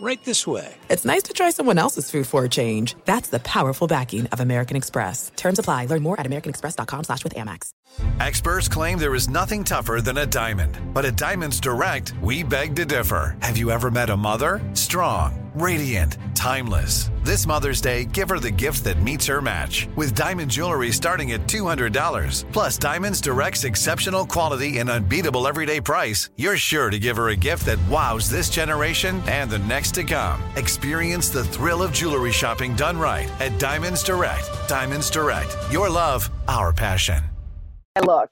right this way. It's nice to try someone else's food for a change. That's the powerful backing of American Express. Terms apply. Learn more at americanexpress.com slash with Amex. Experts claim there is nothing tougher than a diamond. But at Diamonds Direct, we beg to differ. Have you ever met a mother? Strong, radiant, timeless. This Mother's Day, give her the gift that meets her match. With diamond jewelry starting at $200. Plus Diamonds Direct's exceptional quality and unbeatable everyday price, you're sure to give her a gift that wows this generation and the next to come. Experience the thrill of jewelry shopping done right at Diamonds Direct. Diamonds Direct. Your love, our passion. Look.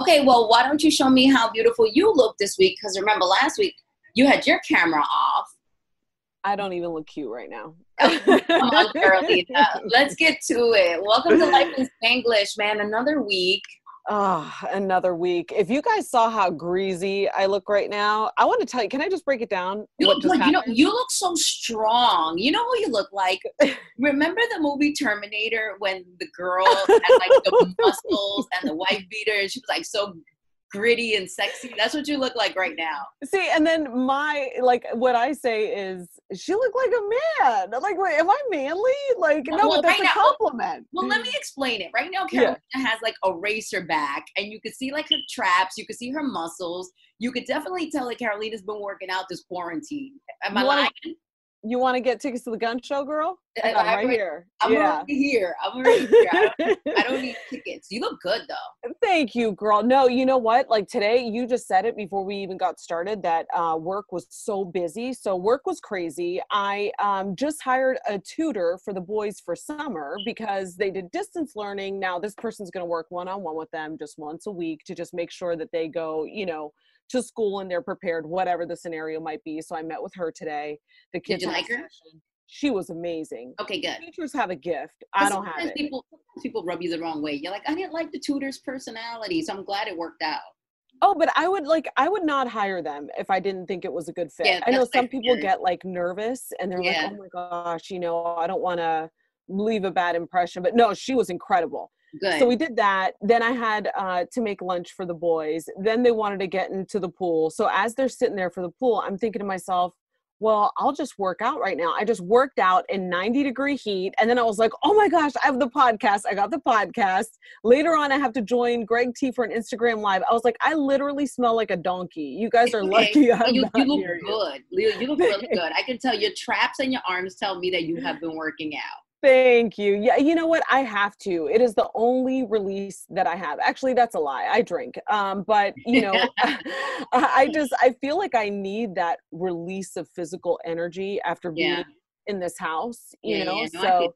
Okay, well, why don't you show me how beautiful you look this week? Because remember, last week you had your camera off. I don't even look cute right now. Come on, Carolina. Let's get to it. Welcome to Life in Spanglish, man. Another week. Oh, another week. If you guys saw how greasy I look right now, I want to tell you. Can I just break it down? You look, you know, you look so strong. You know who you look like. Remember the movie Terminator when the girl had like the muscles and the wife beater, and she was like so gritty and sexy. That's what you look like right now. See, and then my like what I say is she looked like a man. Like, wait, am I manly? Like, no, well, but that's right a compliment. Well, well, let me explain it. Right now, Carolina yeah. has like a racer back, and you can see like her traps, you can see her muscles. You could definitely tell that Carolina's been working out this quarantine. Am I lying? You want to get tickets to the gun show, girl? I'm right already, here. I'm yeah. already here. I'm already here. I don't, I don't, need tickets. You look good though. Thank you, girl. No, you know what? Like today, you just said it before we even got started that uh, work was so busy. So work was crazy. I um, just hired a tutor for the boys for summer because they did distance learning. Now this person's going to work one on one with them just once a week to just make sure that they go, you know to school and they're prepared, whatever the scenario might be. So I met with her today. The kids Did you like her? She was amazing. Okay, good. Teachers have a gift. I don't have it. People, people rub you the wrong way. You're like, I didn't like the tutor's personality, so I'm glad it worked out. Oh, but I would like I would not hire them if I didn't think it was a good fit. Yeah, I know some people get like nervous and they're yeah. like, "Oh my gosh, you know, I don't want to leave a bad impression." But no, she was incredible. Good. So we did that. Then I had uh, to make lunch for the boys. Then they wanted to get into the pool. So as they're sitting there for the pool, I'm thinking to myself, well, I'll just work out right now. I just worked out in 90 degree heat. And then I was like, oh my gosh, I have the podcast. I got the podcast. Later on, I have to join Greg T for an Instagram live. I was like, I literally smell like a donkey. You guys are lucky. I'm you, you look good. You. you look really good. I can tell your traps and your arms tell me that you have been working out. Thank you. Yeah, you know what? I have to. It is the only release that I have. Actually, that's a lie. I drink. Um, but you know, I just I feel like I need that release of physical energy after being yeah. in this house. You yeah, know, yeah. No, so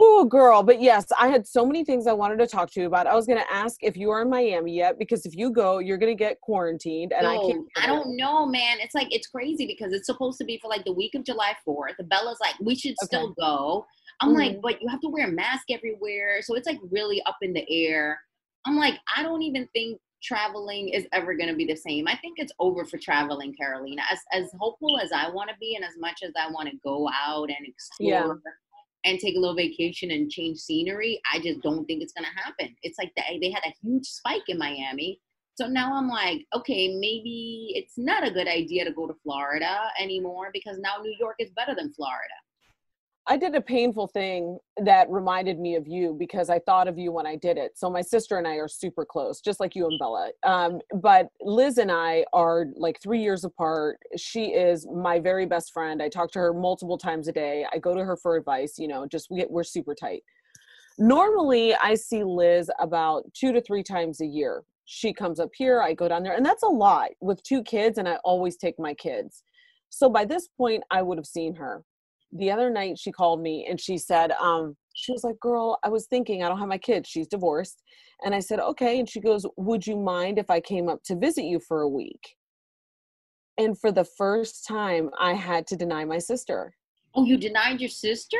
Oh, girl. But yes, I had so many things I wanted to talk to you about. I was going to ask if you are in Miami yet, because if you go, you're going to get quarantined. And no, I can't. I don't know, man. It's like, it's crazy because it's supposed to be for like the week of July 4th. The Bella's like, we should okay. still go. I'm mm-hmm. like, but you have to wear a mask everywhere. So it's like really up in the air. I'm like, I don't even think traveling is ever going to be the same. I think it's over for traveling, Carolina. As as hopeful as I want to be, and as much as I want to go out and explore yeah and take a little vacation and change scenery, I just don't think it's gonna happen. It's like they, they had a huge spike in Miami. So now I'm like, okay, maybe it's not a good idea to go to Florida anymore because now New York is better than Florida. I did a painful thing that reminded me of you because I thought of you when I did it. So my sister and I are super close, just like you and Bella. Um, but Liz and I are like three years apart. She is my very best friend. I talk to her multiple times a day. I go to her for advice. You know, just we get, we're super tight. Normally, I see Liz about two to three times a year. She comes up here, I go down there, and that's a lot with two kids, and I always take my kids. So by this point, I would have seen her the other night she called me and she said um, she was like, Girl, I was thinking, I don't have my kids. She's divorced. And I said, Okay. And she goes, Would you mind if I came up to visit you for a week? And for the first time, I had to deny my sister. Oh, you denied your sister?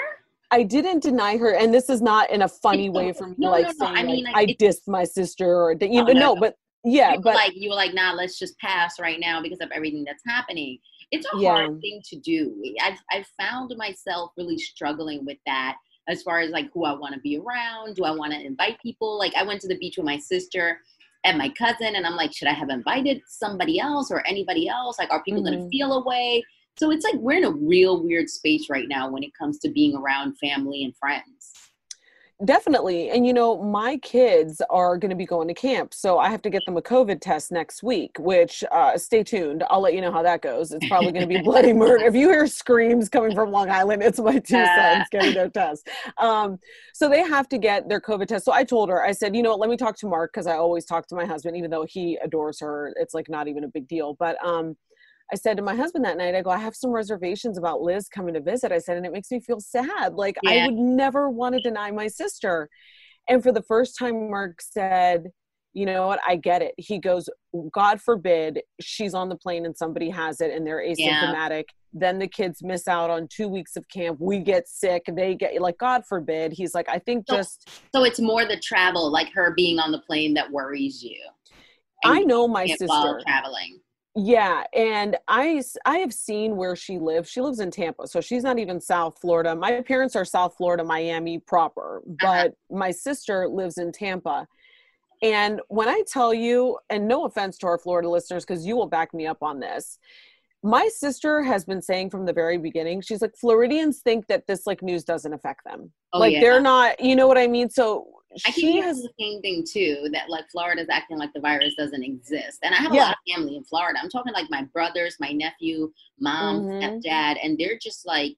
I didn't deny her, and this is not in a funny way for me, no, like no, no. saying I mean, like, like, I dissed my sister, or you No, know, no, but yeah, but like you were like, nah, let's just pass right now because of everything that's happening. It's a Yeah. hard thing to do. I've I've found myself really struggling with that as far as like who I want to be around. Do I want to invite people? Like I went to the beach with my sister and my cousin, and I'm like, should I have invited somebody else or anybody else? Like, are people gonna Mhm. feel away? So it's like we're in a real weird space right now when it comes to being around family and friends. Definitely. And you know, my kids are going to be going to camp. So I have to get them a COVID test next week, which uh, stay tuned. I'll let you know how that goes. It's probably going to be bloody murder. If you hear screams coming from Long Island, it's my two sons getting their test. Um, so they have to get their COVID test. So I told her, I said, you know what, let me talk to Mark because I always talk to my husband, even though he adores her. It's like not even a big deal. But um, I said to my husband that night, I go, I have some reservations about Liz coming to visit. I said, and it makes me feel sad. Like I would never want to deny my sister. And for the first time, Mark said, you know what? I get it. He goes, God forbid she's on the plane and somebody has it and they're Yeah. asymptomatic. Then the kids miss out on two weeks of camp. We get sick. They get like, God forbid. He's like, I think So- just, So it's more the travel, like her being on the plane, that worries you. I know my can't while sister. traveling. Yeah, and I I have seen where she lives. She lives in Tampa, so she's not even South Florida. My parents are South Florida, Miami proper, uh-huh. but my sister lives in Tampa. And when I tell you, and no offense to our Florida listeners, because you will back me up on this, my sister has been saying from the very beginning, she's like, Floridians think that this like news doesn't affect them. Oh, like yeah. they're not, you know what I mean? So I she think has the same thing too. That like Florida's acting like the virus doesn't exist, and I have a Yeah. lot of family in Florida. I'm talking like my brothers, my nephew, mom, Mhm. stepdad, and they're just like,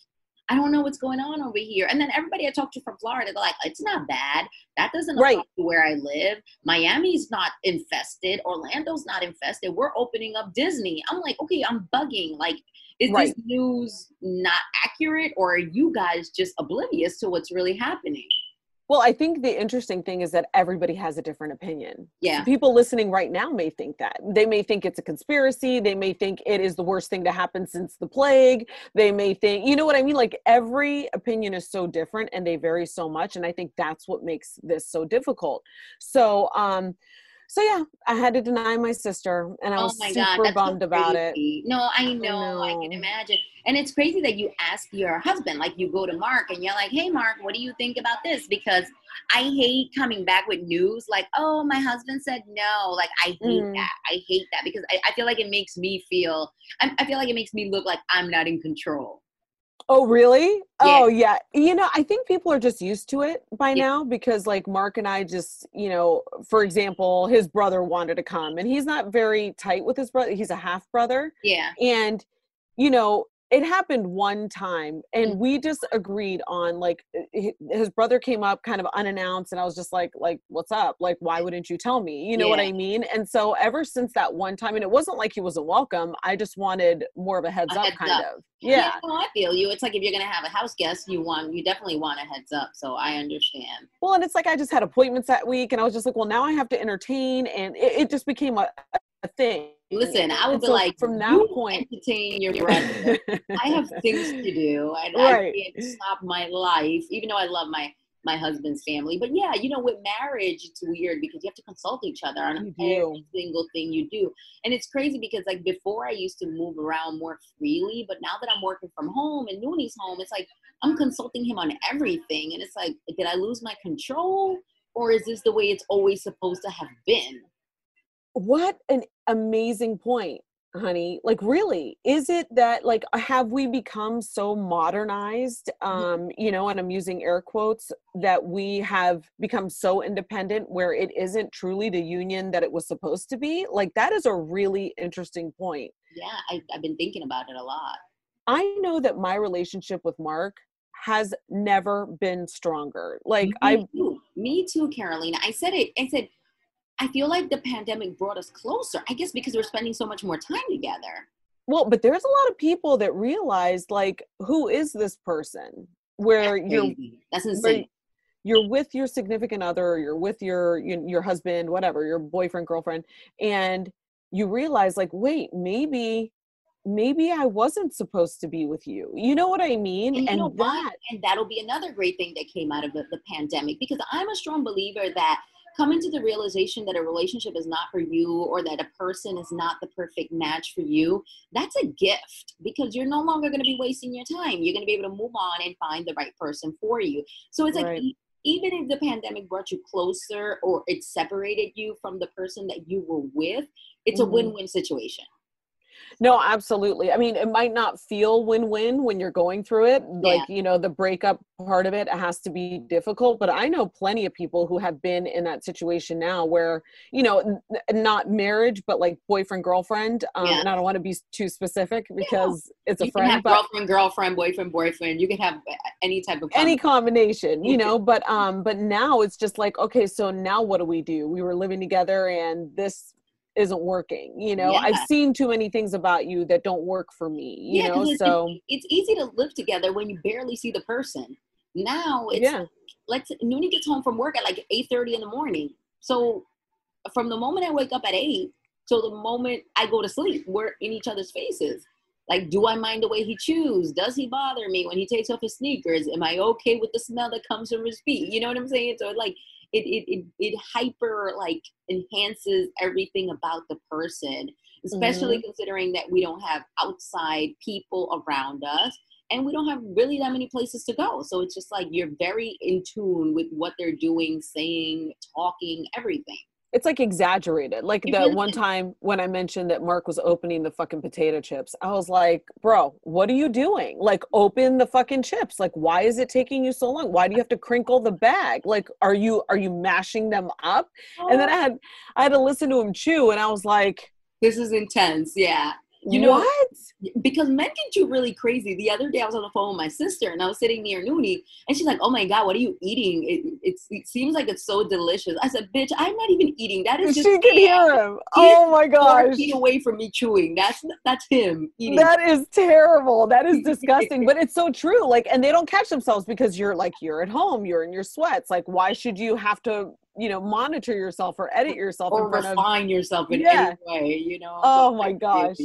I don't know what's going on over here. And then everybody I talk to from Florida, they're like, it's not bad. That doesn't Right. apply to where I live. Miami's not infested. Orlando's not infested. We're opening up Disney. I'm like, okay, I'm bugging. Like, is Right. this news not accurate, or are you guys just oblivious to what's really happening? Well, I think the interesting thing is that everybody has a different opinion. Yeah. People listening right now may think that. They may think it's a conspiracy. They may think it is the worst thing to happen since the plague. They may think, you know what I mean? Like every opinion is so different and they vary so much. And I think that's what makes this so difficult. So, um, so yeah, I had to deny my sister and I Oh was super God, so bummed about it. No, I know, I can imagine. And it's crazy that you ask your husband, like you go to Mark and you're like, hey, Mark, what do you think about this? Because I hate coming back with news like, oh, my husband said no. Like, I hate Mhm. that. I hate that because I, I feel like it makes me feel, I, I feel like it makes me look like I'm not in control. Oh, really? Yeah. Oh, yeah. You know, I think people are just used to it by Yeah. now because, like, Mark and I just, you know, for example, his brother wanted to come and he's not very tight with his brother. He's a half brother. Yeah. And, you know, it happened one time and Mm. we just agreed on like his brother came up kind of unannounced and i was just like like what's up like why wouldn't you tell me you know what i mean and so ever since that one time and it wasn't like he wasn't welcome i just wanted more of a heads A up heads kind up. of yeah no, I feel you. It's like if you're gonna have a house guest, you want you definitely want a heads up. So I understand. Well, and it's like I just had appointments that week, and I was just like, well, now I have to entertain, and it, it just became a, a thing. Listen, I would And be like, from that you point, entertain your brother. I have things to do. and Right. I can't stop my life, even though I love my my husband's family. But yeah, you know, with marriage, it's weird because you have to consult each other on every single thing you do. And it's crazy because like before I used to move around more freely, but now that I'm working from home and Nooney's home, it's like I'm consulting him on everything. And it's like, did I lose my control? Or is this the way it's always supposed to have been? What an amazing point, honey. Like, really, is it that like have we become so modernized? Um, you know, and I'm using air quotes that we have become so independent where it isn't truly the union that it was supposed to be. Like, that is a really interesting point. Yeah, I, I've been thinking about it a lot. I know that my relationship with Mark has never been stronger. Like me I too. me too, Carolina. I said it. I said, I feel like the pandemic brought us closer. I guess because we're spending so much more time together. well, but there's a lot of people that realize like who is this person where That's you're. That's insane. you're with your significant other you're with your your husband whatever your boyfriend girlfriend and you realize like wait maybe maybe I wasn't supposed to be with you. You know what I mean? And, and that what? and that'll be another great thing that came out of the, the pandemic because I'm a strong believer that coming to the realization that a relationship is not for you or that a person is not the perfect match for you, that's a gift because you're no longer going to be wasting your time. You're going to be able to move on and find the right person for you. So it's right. like even if the pandemic brought you closer or it separated you from the person that you were with, it's mm-hmm. a win-win situation. No, absolutely. I mean, it might not feel win-win when you're going through it. Like, you know, the breakup part of it has to be difficult, but I know plenty of people who have been in that situation now where, you know, n- not marriage, but like boyfriend girlfriend. Um, yeah. and I don't want to be too specific because yeah. it's a you friend. Can have girlfriend girlfriend, boyfriend boyfriend. You can have any type of any combination, you know, but um but now it's just like, okay, so now what do we do? We were living together and this isn't working you know? Yeah. i've seen too many things about you that don't work for me you yeah, know? it's, so it's easy to live together when you barely see the person. Now it's yeah. let's Noonie gets home from work at like 8 30 in the morning. So from the moment i wake up at 8 till the moment i go to sleep we're in each other's faces. Like do i mind the way he chews? Does he bother me when he takes off his sneakers? Am i okay with the smell that comes from his feet? You know what i'm saying? So like it it it, it hyper like enhances everything about the person especially mm-hmm. considering that we don't have outside people around us and we don't have really that many places to go so it's just like you're very in tune with what they're doing saying talking everything it's like exaggerated. Like the one time when I mentioned that Mark was opening the fucking potato chips, I was like, bro, what are you doing? Like, open the fucking chips. Like, why is it taking you so long? Why do you have to crinkle the bag? Like, are you are you mashing them up? And then oh. I had I had to listen to him chew, and I was like, this is intense. Yeah. You know what? Because men can chew really crazy. The other day I was on the phone with my sister and I was sitting near Noonie and she's like, "Oh my god, what are you eating? It, it seems like it's so delicious." I said, "Bitch, I'm not even eating. That is just she can hear him. oh my gosh, feet away from me chewing. That's that's him eating. That is terrible. That is disgusting. but it's so true. Like, and they don't catch themselves because you're like you're at home, you're in your sweats. Like, why should you have to you know monitor yourself or edit yourself or refine of, yourself in yeah. any way you know oh my gosh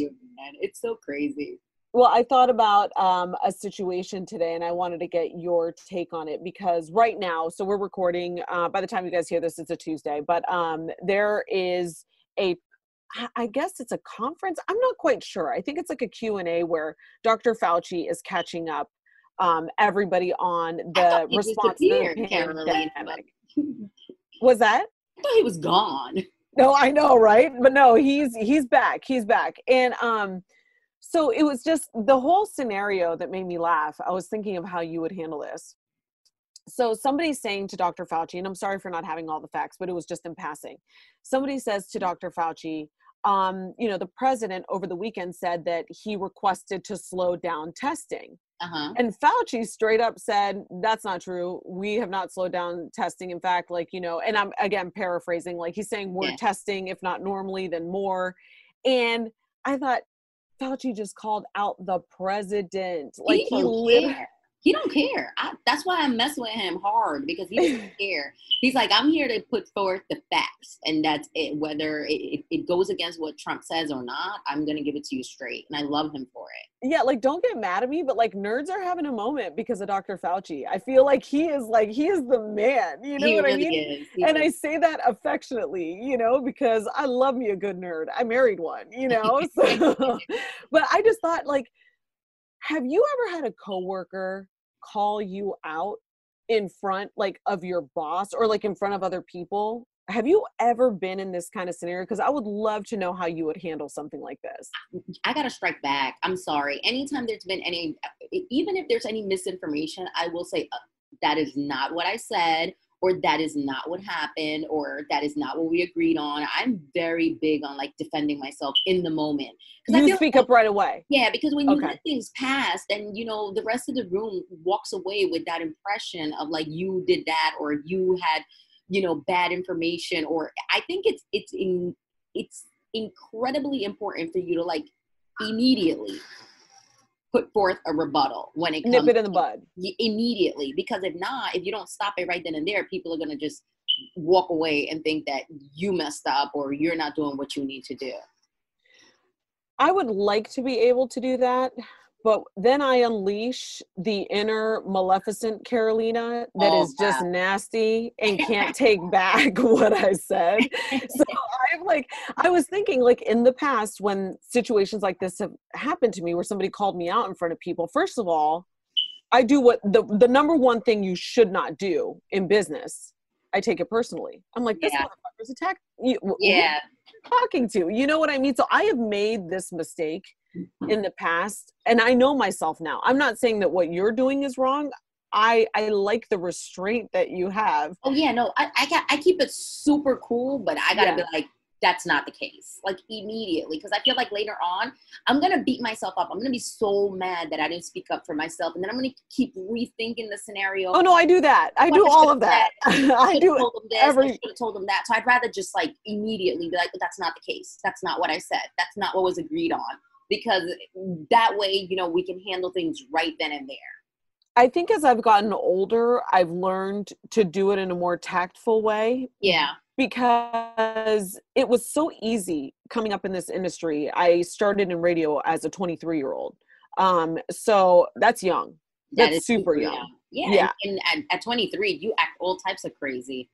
it's so crazy well i thought about um, a situation today and i wanted to get your take on it because right now so we're recording uh, by the time you guys hear this it's a tuesday but um, there is a I guess it's a conference. I'm not quite sure. I think it's like a Q&A where Dr. Fauci is catching up um, everybody on the response to the pandemic. Was that? I thought he was gone. No, I know, right? But no, he's he's back. He's back. And um so it was just the whole scenario that made me laugh. I was thinking of how you would handle this. So somebody's saying to Dr. Fauci, and I'm sorry for not having all the facts, but it was just in passing. Somebody says to Dr. Fauci, um, you know, the president over the weekend said that he requested to slow down testing. Uh-huh. And Fauci straight up said, that's not true. We have not slowed down testing. In fact, like, you know, and I'm again paraphrasing, like he's saying we're yeah. testing, if not normally, then more. And I thought Fauci just called out the president. Like he, he literally he don't care. I, that's why I'm messing with him hard because he doesn't care. He's like, I'm here to put forth the facts, and that's it. Whether it, it, goes against what Trump says or not, I'm gonna give it to you straight, and I love him for it. Yeah, like don't get mad at me, but like nerds are having a moment because of Dr. Fauci. I feel like he is like he is the man. You know he what really I mean? and is. I say that affectionately, you know, because I love me a good nerd. I married one, you know. So, but I just thought like have you ever had a coworker call you out in front like of your boss or like in front of other people? Have you ever been in this kind of scenario? Because i would love to know how you would handle something like this. I gotta strike back i'm sorry. Anytime there's been any even if there's any misinformation i will say uh, that is not what i said or that is not what happened or that is not what we agreed on. I'm very big on like defending myself in the moment. Because you speak like, up right away. Yeah because when you let things pass and you know the rest of the room walks away with that impression of like you did that or you had you know bad information or i think it's it's in it's incredibly important for you to like immediately put forth a rebuttal when it comes nip it in the bud. immediately because if not if you don't stop it right then and there people are going to just walk away and think that you messed up or you're not doing what you need to do. I would like to be able to do that but then I unleash the inner maleficent Carolina that oh, is just wow. nasty and can't take back what I said. So I'm like, I was thinking, like, in the past, when situations like this have happened to me, where somebody called me out in front of people, first of all, I do what the, the number one thing you should not do in business. I take it personally. I'm like, this yeah. motherfucker's attack. You, yeah. talking to, you know what I mean? So I have made this mistake in the past and i know myself now. I'm not saying that what you're doing is wrong. I i like the restraint that you have. Oh yeah no i i, got, I keep it super cool but i gotta yeah. be like that's not the case like immediately because i feel like later on i'm gonna beat myself up. I'm gonna be so mad that i didn't speak up for myself and then i'm gonna keep rethinking the scenario. Oh no i do that. I do all of that. i do told them this, every... I should have told them that. So i'd rather just like immediately be like that's not the case. That's not what i said. That's not what was agreed on because that way, you know, we can handle things right then and there. I think as I've gotten older, I've learned to do it in a more tactful way. Yeah. Because it was so easy coming up in this industry. I started in radio as a 23 year old. Um, so that's young. That's that super, super young. young. Yeah. yeah. And, and at, at 23, you act all types of crazy.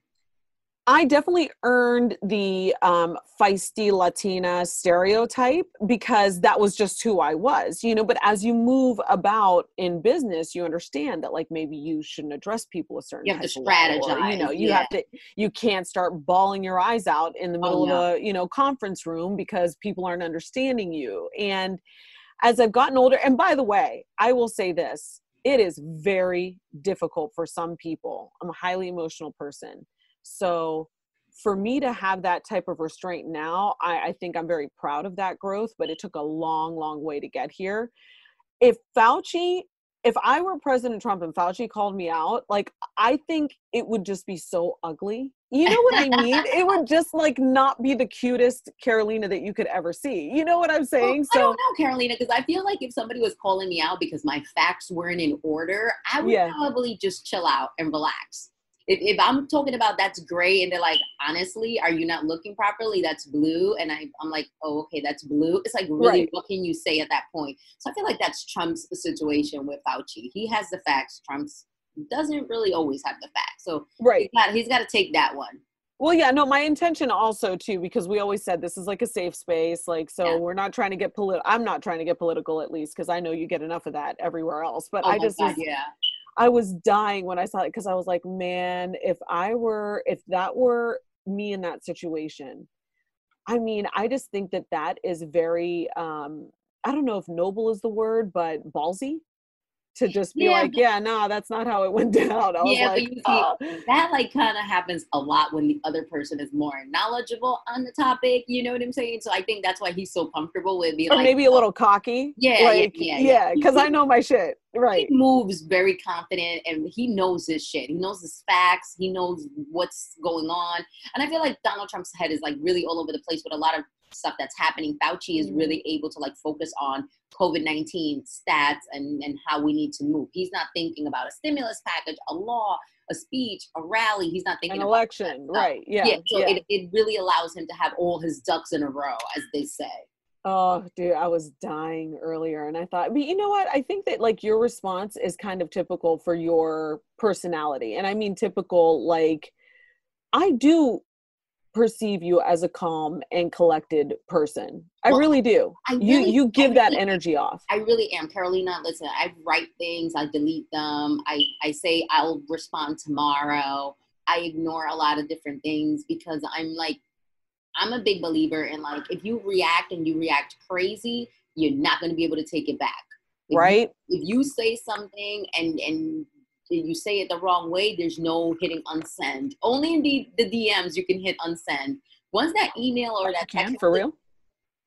I definitely earned the um, feisty Latina stereotype because that was just who I was, you know. But as you move about in business, you understand that like maybe you shouldn't address people a certain. You have to strategize. Or, you know, you yeah. have to. You can't start bawling your eyes out in the oh, middle oh, no. of a you know conference room because people aren't understanding you. And as I've gotten older, and by the way, I will say this: it is very difficult for some people. I'm a highly emotional person so for me to have that type of restraint now, I, I, think I'm very proud of that growth, but it took a long, long way to get here. If Fauci, if I were President Trump and Fauci called me out, like I think it would just be so ugly. You know what I mean? it would just like not be the cutest Carolina that you could ever see. You know what I'm saying? Well, so I don't know, Carolina, because I feel like if somebody was calling me out because my facts weren't in order, I would yeah. probably just chill out and relax if, if I'm talking about that's gray and they're like, honestly, are you not looking properly? That's blue. And I, I'm like, oh, okay, that's blue. It's like, really, right. what can you say at that point? So I feel like that's Trump's situation with Fauci. He has the facts. Trump's doesn't really always have the facts. So right. he's got, he's got to take that one. Well, yeah, no, my intention also too, because we always said this is like a safe space. Like, so yeah. we're not trying to get political. I'm not trying to get political, at least, because I know you get enough of that everywhere else. But oh I just, God, yeah. I was dying when I saw it because I was like, man, if I were, if that were me in that situation, I mean, I just think that that is very, um, I don't know if noble is the word, but ballsy to just be yeah, like, yeah, no, nah, that's not how it went down. I yeah, like, but you see, oh. that like kind of happens a lot when the other person is more knowledgeable on the topic. You know what I'm saying? So I think that's why he's so comfortable with being or like, maybe a little cocky. Yeah, like, yeah, yeah, because yeah, I know my shit. Right. He moves very confident and he knows his shit. He knows his facts. He knows what's going on. And I feel like Donald Trump's head is like really all over the place with a lot of stuff that's happening, Fauci is really mm-hmm. able to like focus on COVID 19 stats and, and how we need to move. He's not thinking about a stimulus package, a law, a speech, a rally. He's not thinking an election, right? Yeah. Yeah. So yeah. It, it really allows him to have all his ducks in a row, as they say. Oh, dude, I was dying earlier and I thought, but you know what? I think that like your response is kind of typical for your personality. And I mean typical like I do perceive you as a calm and collected person. I well, really do. I really, you you give really, that energy off. I really am. Carolina, listen, I write things, I delete them. I, I say I'll respond tomorrow. I ignore a lot of different things because I'm like I'm a big believer in like if you react and you react crazy, you're not going to be able to take it back. If right? You, if you say something and and you say it the wrong way, there's no hitting unsend. Only in the, the DMs you can hit unsend. Once that email or that text can, for real?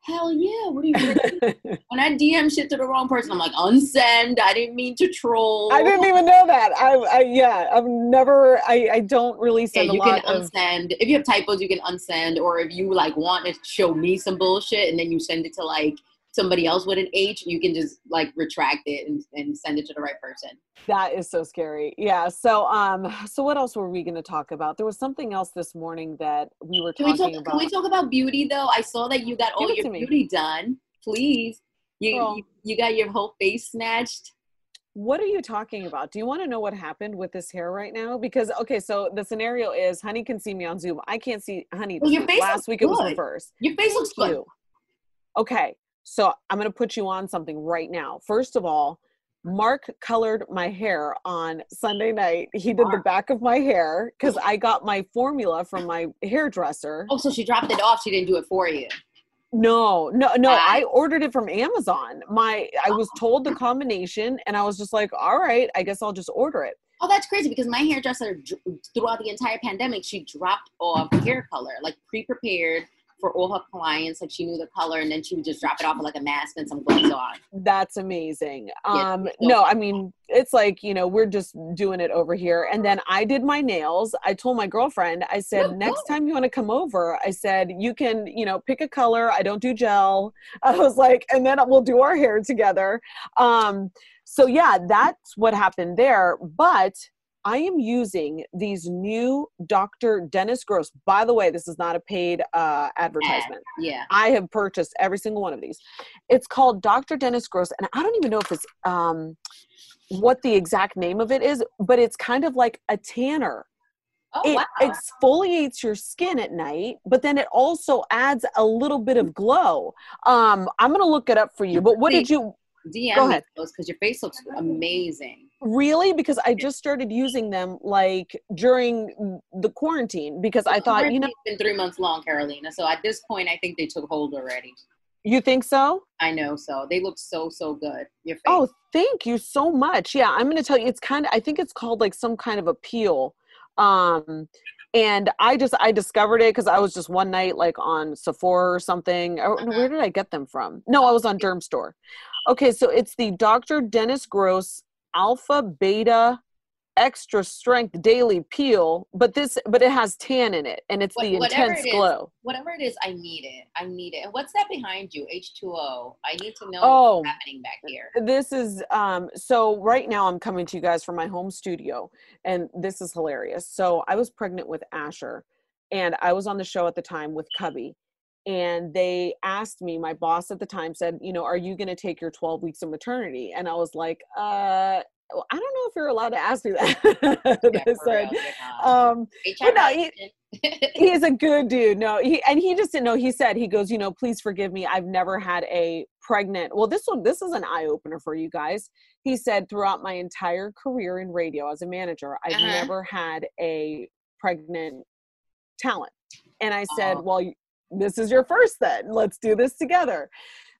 Hell yeah! What are you when I DM shit to the wrong person, I'm like unsend. I didn't mean to troll. I didn't even know that. I, I yeah, I've never. I I don't really send yeah, you can unsend. If you have typos, you can unsend. Or if you like want to show me some bullshit and then you send it to like somebody else with an H, you can just like retract it and, and send it to the right person. That is so scary. Yeah. So um so what else were we gonna talk about? There was something else this morning that we were can talking we talk, about. Can we talk about beauty though? I saw that you got all Give your beauty done. Please. You, you you got your whole face snatched. What are you talking about? Do you want to know what happened with this hair right now? Because okay, so the scenario is Honey can see me on Zoom. I can't see Honey. Well, your face Last looks week it was good. reversed. Your face looks Thank good. you. Okay, so I'm gonna put you on something right now. First of all, Mark colored my hair on Sunday night. He did the back of my hair because I got my formula from my hairdresser. Oh, so she dropped it off. She didn't do it for you. No, no, no. Ah. I ordered it from Amazon. My I was told the combination and I was just like, all right, I guess I'll just order it. Oh, that's crazy because my hairdresser, throughout the entire pandemic, she dropped off hair color, like pre-prepared for all her clients. Like she knew the color, and then she would just drop it off with like a mask and some gloves on. That's amazing. Yeah, Um no, I mean, it's like, you know, we're just doing it over here. And then I did my nails. I told my girlfriend, I said, Good, next good. time you want to come over, I said, you can, you know, pick a color. I don't do gel. I was like, and then we'll do our hair together. Um so yeah, that's what happened there, but I am using these new Dr. Dennis Gross. By the way, this is not a paid uh, advertisement. Yeah. I have purchased every single one of these. It's called Dr. Dennis Gross, and I don't even know if it's um, what the exact name of it is, but it's kind of like a tanner. Oh it wow. exfoliates your skin at night, but then it also adds a little bit of glow. Um, I'm gonna look it up for you. But what did you DM Go ahead. those because your face looks amazing. Really? Because I just started using them like during the quarantine because I thought, you know, it's been three months long, Carolina. So at this point, I think they took hold already. you think so? I know. So they look so so good. Your face. Oh, thank you so much. Yeah, I'm going to tell you it's kind of I think it's called like some kind of a peel. Um and I just I discovered it cuz I was just one night like on Sephora or something. No, Where did I get them from? No, I was on Dermstore. Okay, so it's the Dr. Dennis Gross Alpha Beta Extra Strength Daily Peel, but this but it has tan in it and it's What- the intense it is, glow. Whatever it is, I need it. I need it. And what's that behind you? H2O. I need to know Oh. what's happening back here. this is um so right now i'm coming to you guys from my home studio and this is hilarious so i was pregnant with asher and i was on the show at the time with cubby and they asked me my boss at the time said you know are you going to take your 12 weeks of maternity and i was like uh well, i don't know if you're allowed to ask me that Yeah, said real, um but no, he- a good dude. No, he and he just didn't know. He said he goes, you know, please forgive me. I've never had a pregnant. Well, this one, this is an eye opener for you guys. He said throughout my entire career in radio as a manager, I've Uh-huh. never had a pregnant talent. And I said, Oh. well, this is your first then. Let's do this together.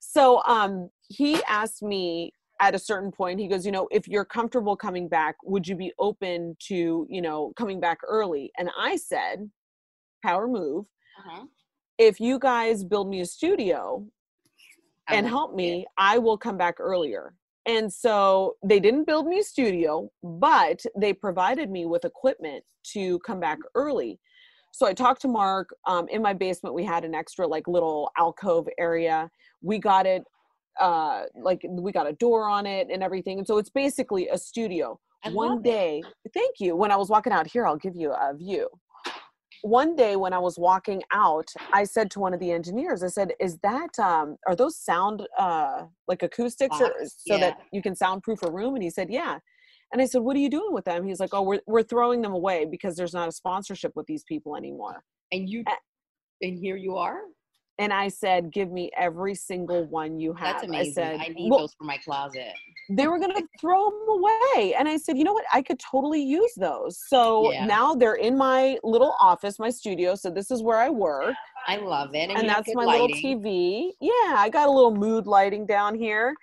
So um, he asked me at a certain point, he goes, you know, if you're comfortable coming back, would you be open to, you know, coming back early? And I said, power move. Uh-huh. If you guys build me a studio I and help me, I will come back earlier. And so they didn't build me a studio, but they provided me with equipment to come back early. So I talked to Mark. Um, in my basement, we had an extra like little alcove area. We got it, uh, like we got a door on it and everything. And so it's basically a studio. I One love it. day, thank you. When I was walking out here, I'll give you a view. One day when I was walking out, I said to one of the engineers, I said, "Is that um, are those sound uh, like acoustics or, so that you can soundproof a room?" And he said, "Yeah." And I said, "What are you doing with them?" He's like, "Oh, we're we're throwing them away because there's not a sponsorship with these people anymore." And you and here you are. And I said, "Give me every single one you have." That's amazing. I said, I, need "Well, those for my closet. they were going to throw them away. And I said, you know what? I could totally use those. So Yeah. now they're in my little office, my studio. So this is where I work. I love it. And, And, that's my lighting. little TV. Yeah, I got a little mood lighting down here.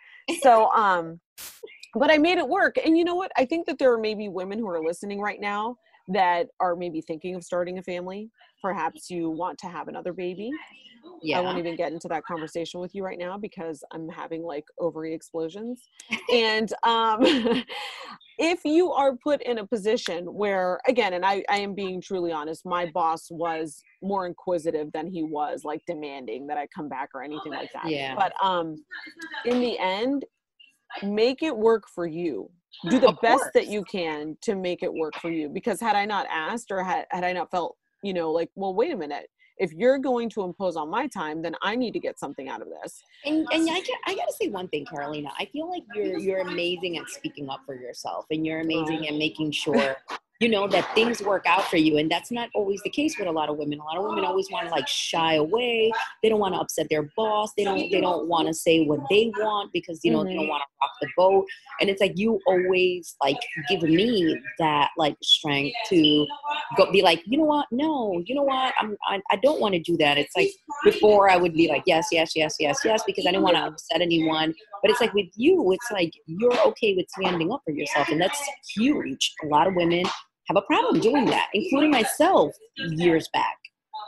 So, um, but I made it work. And you know what? I think that there are maybe women who are listening right now that are maybe thinking of starting a family. perhaps you want to have another baby. Yeah. I won't even get into that conversation with you right now because I'm having like ovary explosions. and um, if you are put in a position where, again, and I, I am being truly honest, my boss was more inquisitive than he was like demanding that I come back or anything like that. Yeah. But um, in the end, make it work for you. Do the best that you can to make it work for you because had i not asked or had, had i not felt you know like well wait a minute. If you're going to impose on my time then i need to get something out of this. And, and I, I gotta say one thing carolina. I feel like you're you're amazing at speaking up for yourself and you're amazing at making sure you know that things work out for you. And that's not always the case with a lot of women. A lot of women always want to like shy away. They don't want to upset their boss. They don't they don't want to say what they want because you know mm-hmm. they don't mm-hmm. want to rock the boat. And it's like you always like give me that like strength to go be like you know what? No you know what? I'm i, I don't want to do that. It's like before i would be like yes yes yes yes yes because i didn't want to upset anyone. But it's like with you it's like you're okay with standing up for yourself. And that's huge. A lot of women have a problem doing that, including myself years back.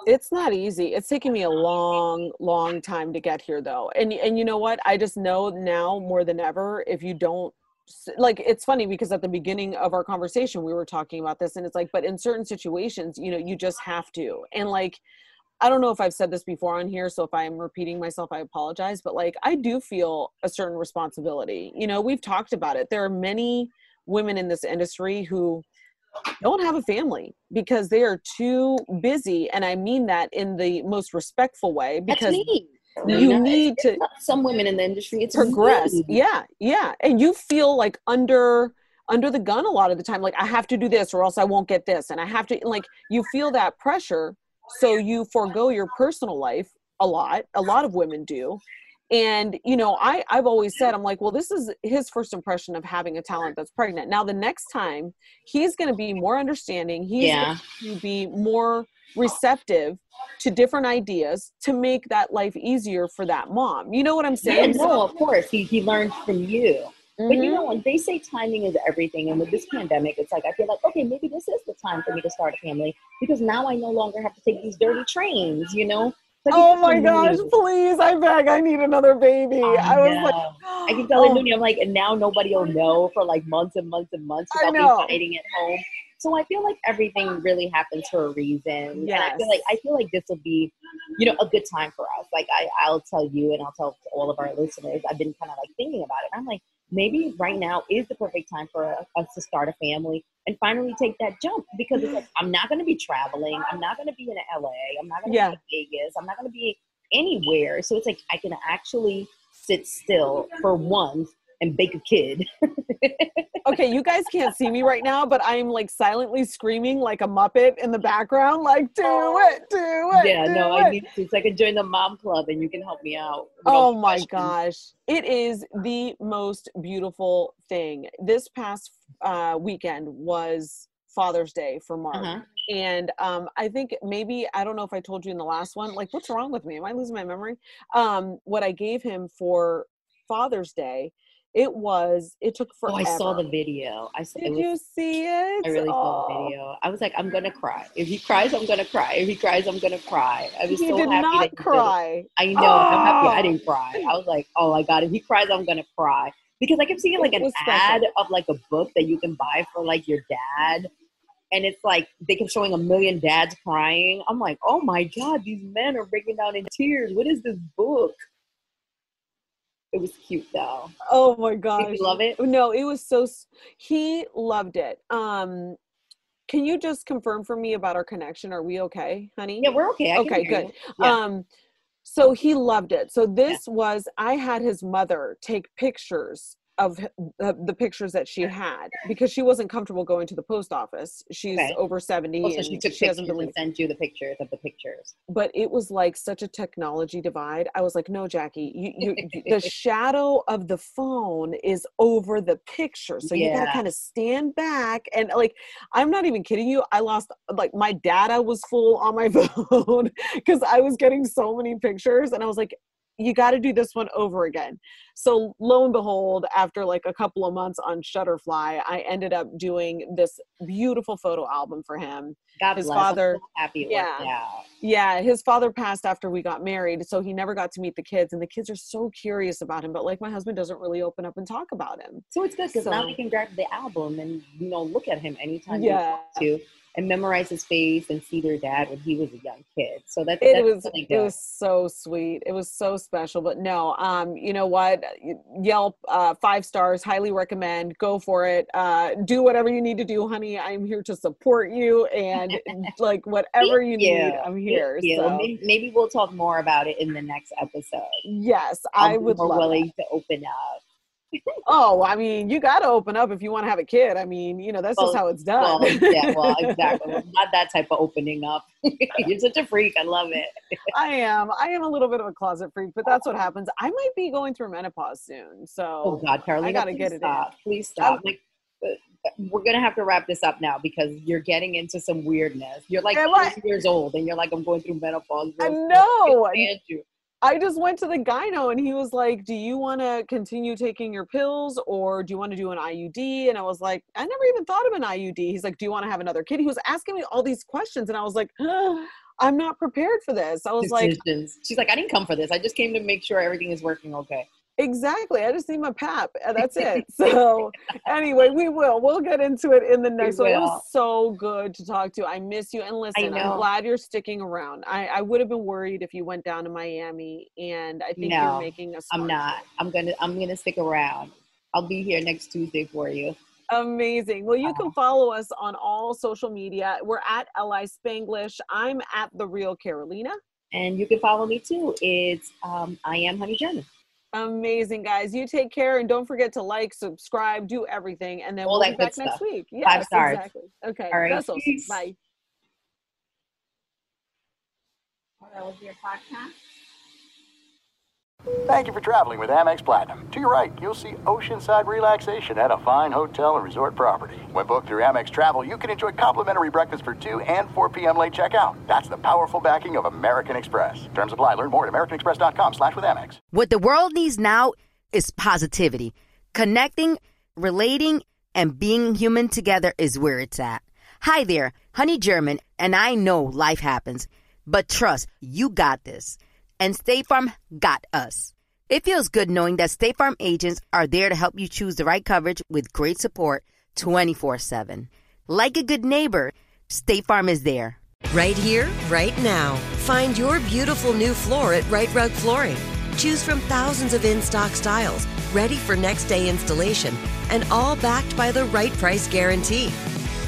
It's not easy. It's taken me a long, long time to get here though. And and you know what? I just know now more than ever if you don't like it's funny because at the beginning of our conversation we were talking about this and it's like but in certain situations you know you just have to and like i don't know if i've said this before on here so if i'm repeating myself i apologize but like i do feel a certain responsibility you know we've talked about it there are many women in this industry who don't have a family because they are too busy. And i mean that in the most respectful way because you need to some women in the industry. It's progress. me. yeah yeah. And you feel like under under the gun a lot of the time. Like i have to do this or else i won't get this. And i have to like you feel that pressure. So you forego your personal life a lot. A lot of women do and you know i i've always said i'm like well this is his first impression of having a talent that's pregnant. Now the next time he's going to be more understanding. He's yeah. going to be more receptive to different ideas to make that life easier for that mom. You know what i'm saying? Yeah, no of course he, he learned from you. Mm-hmm. but you mm-hmm. know when they say timing is everything and with this pandemic it's like i feel like okay maybe this is the time for me to start a family because now i no longer have to take these dirty trains you know oh my gosh, please, I beg, I need another baby. I, I was like, I can tell oh. I'm like, and now nobody will know for like months and months and months without me fighting at home. So I feel like everything really happens for a reason. Yes. And I feel like I feel like this will be, you know, a good time for us. Like I, I'll tell you and I'll tell all of our listeners, I've been kind of like thinking about it. I'm like, maybe right now is the perfect time for us to start a family and finally take that jump because it's like I'm not going to be traveling, I'm not going to be in LA, I'm not going to yeah. be in Vegas, I'm not going to be anywhere. So it's like I can actually sit still for once and bake a kid. okay, you guys can't see me right now, but I'm like silently screaming like a Muppet in the background, like, do it, do it. Yeah, do no, it. I need to. So I can join the mom club and you can help me out. Oh my questions. gosh. It is the most beautiful thing. This past uh, weekend was Father's Day for Mark. Uh-huh. And um, I think maybe, I don't know if I told you in the last one, like, what's wrong with me? Am I losing my memory? Um, what I gave him for Father's Day it was. It took forever. Oh, I saw the video. I saw. Did was, you see it? I really oh. saw the video. I was like, I'm gonna cry. If he cries, I'm gonna cry. If he cries, I'm gonna cry. I was he so did happy not that cry. I know. Oh. I'm happy. I didn't cry. I was like, oh my god, if he cries, I'm gonna cry because I kept seeing like an ad of like a book that you can buy for like your dad. And it's like they kept showing a million dads crying. I'm like, oh my god, these men are breaking down in tears. What is this book? It was cute though. Oh my gosh. Did you love it? No, it was so he loved it. Um can you just confirm for me about our connection? Are we okay, honey? Yeah, we're okay. Okay, good. Yeah. Um so he loved it. So this was I had his mother take pictures of the, pictures that she had because she wasn't comfortable going to the post office. She's okay. over 70 well, so she took she hasn't believed. and sent you the pictures of the pictures. But it was like such a technology divide. I was like, no, Jackie, you, you the shadow of the phone is over the picture. So yeah. you got to kind of stand back. And like, I'm not even kidding you. I lost, like, my data was full on my phone because I was getting so many pictures. And I was like, you got to do this one over again. So lo and behold, after like a couple of months on Shutterfly, I ended up doing this beautiful photo album for him. God his bless. father, so happy yeah, yeah. yeah, his father passed after we got married, so he never got to meet the kids, and the kids are so curious about him. But like my husband doesn't really open up and talk about him. So it's good because so, now we can grab the album and you know look at him anytime yeah. you want to and memorize his face and see their dad when he was a young kid. So that it was really it was so sweet. It was so special. But no, um, you know what? Yelp uh, five stars, highly recommend. Go for it. Uh, do whatever you need to do, honey. I'm here to support you and like whatever you, you, need, I'm here. So. Maybe, maybe, we'll talk more about it in the next episode. Yes, i would more love willing that. to open up oh, I mean, you got to open up if you want to have a kid. I mean, you know, that's well, just how it's done. Well, yeah, well, exactly. Well, not that type of opening up. You're such a freak. I love it. I am. I am a little bit of a closet freak, but that's what happens. I might be going through menopause soon. So, oh God, Carolina, I got to get stop. it in. Please stop. Like, uh, we're gonna have to wrap this up now because you're getting into some weirdness. You're like years old, and you're like, I'm going through menopause. I know. I just went to the gyno and he was like, Do you want to continue taking your pills or do you want to do an IUD? And I was like, I never even thought of an IUD. He's like, Do you want to have another kid? He was asking me all these questions and I was like, oh, I'm not prepared for this. I was Decisions. like, She's like, I didn't come for this. I just came to make sure everything is working okay. Exactly. I just need my pap. And That's it. So anyway, we will. We'll get into it in the next one. It was so good to talk to. you. I miss you. And listen, I'm glad you're sticking around. I, I would have been worried if you went down to Miami and I think no, you're making a I'm not. I'm gonna I'm gonna stick around. I'll be here next Tuesday for you. Amazing. Well, you can follow us on all social media. We're at Li Spanglish. I'm at the real Carolina. And you can follow me too. It's um, I am Honey German. Amazing, guys. You take care and don't forget to like, subscribe, do everything. And then All we'll be back stuff. next week. Yes, Five stars. Exactly. Okay. All right. Bye. that was your podcast. Thank you for traveling with Amex Platinum. To your right, you'll see oceanside relaxation at a fine hotel and resort property. When booked through Amex Travel, you can enjoy complimentary breakfast for 2 and 4 p.m. late checkout. That's the powerful backing of American Express. Terms apply. Learn more at americanexpress.com slash with Amex. What the world needs now is positivity. Connecting, relating, and being human together is where it's at. Hi there, Honey German, and I know life happens, but trust, you got this and State Farm got us. It feels good knowing that State Farm agents are there to help you choose the right coverage with great support 24 7. Like a good neighbor, State Farm is there. Right here, right now. Find your beautiful new floor at Rite Rug Flooring. Choose from thousands of in stock styles, ready for next day installation, and all backed by the right price guarantee